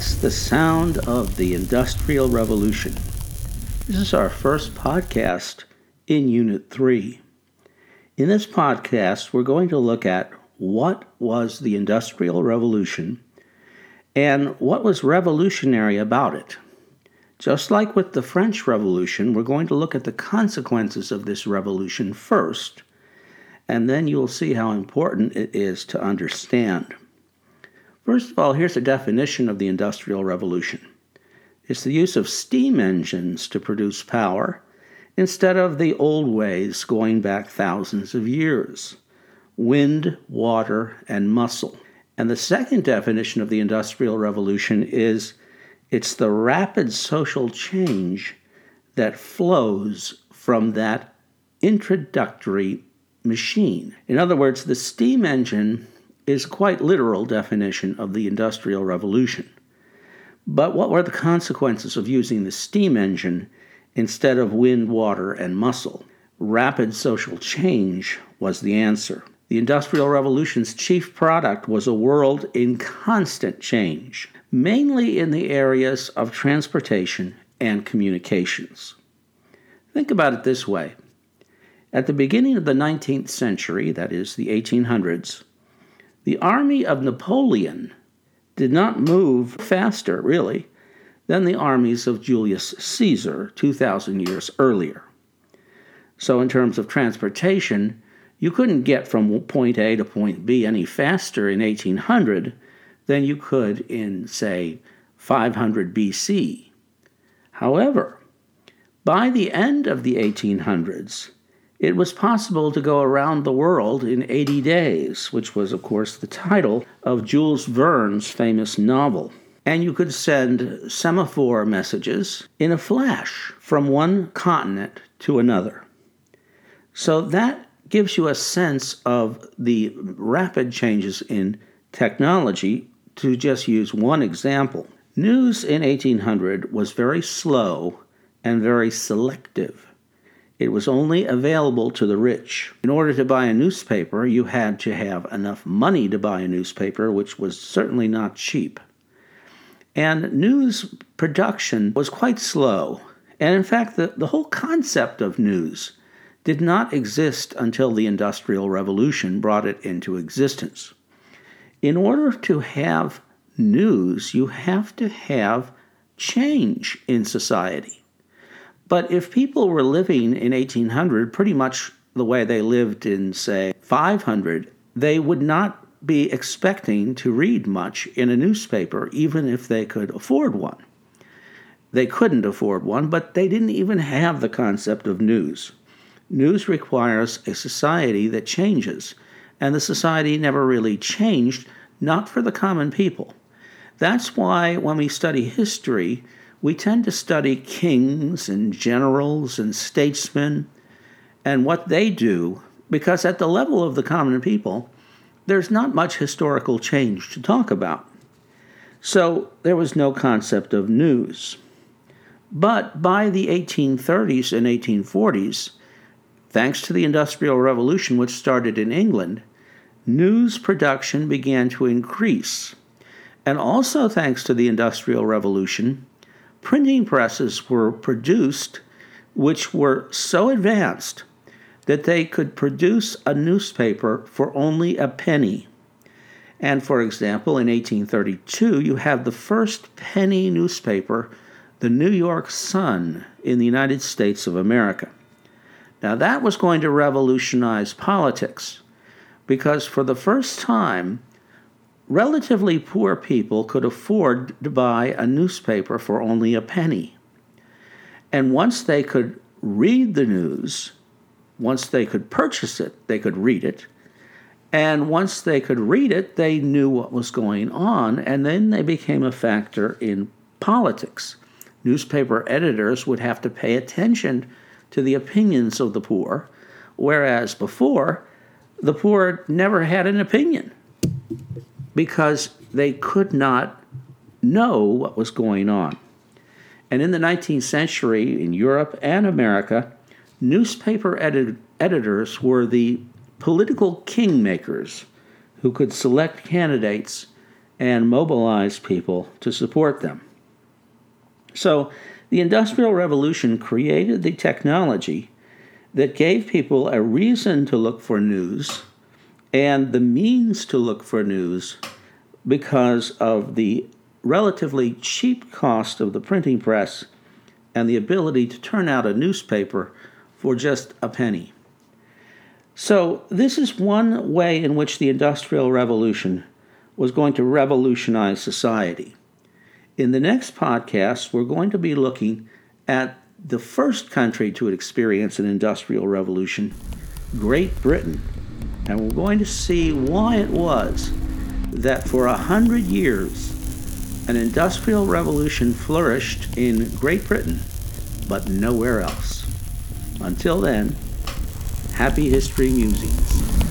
That's the sound of the Industrial Revolution. This is our first podcast in Unit 3. In this podcast, we're going to look at what was the Industrial Revolution and what was revolutionary about it. Just like with the French Revolution, we're going to look at the consequences of this revolution first, and then you'll see how important it is to understand. First of all, here's a definition of the Industrial Revolution it's the use of steam engines to produce power instead of the old ways going back thousands of years wind, water, and muscle. And the second definition of the Industrial Revolution is it's the rapid social change that flows from that introductory machine. In other words, the steam engine is quite literal definition of the Industrial Revolution. But what were the consequences of using the steam engine instead of wind, water, and muscle? Rapid social change was the answer. The Industrial Revolution's chief product was a world in constant change, mainly in the areas of transportation and communications. Think about it this way. At the beginning of the 19th century, that is, the 1800s, the army of Napoleon did not move faster, really, than the armies of Julius Caesar 2,000 years earlier. So, in terms of transportation, you couldn't get from point A to point B any faster in 1800 than you could in, say, 500 BC. However, by the end of the 1800s, it was possible to go around the world in 80 days, which was, of course, the title of Jules Verne's famous novel. And you could send semaphore messages in a flash from one continent to another. So that gives you a sense of the rapid changes in technology. To just use one example, news in 1800 was very slow and very selective. It was only available to the rich. In order to buy a newspaper, you had to have enough money to buy a newspaper, which was certainly not cheap. And news production was quite slow. And in fact, the, the whole concept of news did not exist until the Industrial Revolution brought it into existence. In order to have news, you have to have change in society. But if people were living in 1800 pretty much the way they lived in, say, 500, they would not be expecting to read much in a newspaper, even if they could afford one. They couldn't afford one, but they didn't even have the concept of news. News requires a society that changes, and the society never really changed, not for the common people. That's why when we study history, we tend to study kings and generals and statesmen and what they do because, at the level of the common people, there's not much historical change to talk about. So there was no concept of news. But by the 1830s and 1840s, thanks to the Industrial Revolution, which started in England, news production began to increase. And also thanks to the Industrial Revolution, printing presses were produced which were so advanced that they could produce a newspaper for only a penny. And for example, in 1832, you have the first penny newspaper, the New York Sun, in the United States of America. Now, that was going to revolutionize politics because for the first time, relatively poor people could afford to buy a newspaper for only a penny. And once they could read the news, once they could purchase it, they could read it. And once they could read it, they knew what was going on, and then they became a factor in politics. Newspaper editors would have to pay attention to the opinions of the poor, whereas before, the poor never had an opinion because they could not know what was going on. And in the 19th century, in Europe and America, newspaper edit- editors were the political kingmakers who could select candidates and mobilize people to support them. So, the Industrial Revolution created the technology that gave people a reason to look for news and the means to look for news because of the relatively cheap cost of the printing press and the ability to turn out a newspaper for just a penny. So, this is one way in which the Industrial Revolution was going to revolutionize society. In the next podcast, we're going to be looking at the first country to experience an industrial revolution, Great Britain. And we're going to see why it was that for a hundred years, an industrial revolution flourished in Great Britain, but nowhere else. Until then, happy history musings.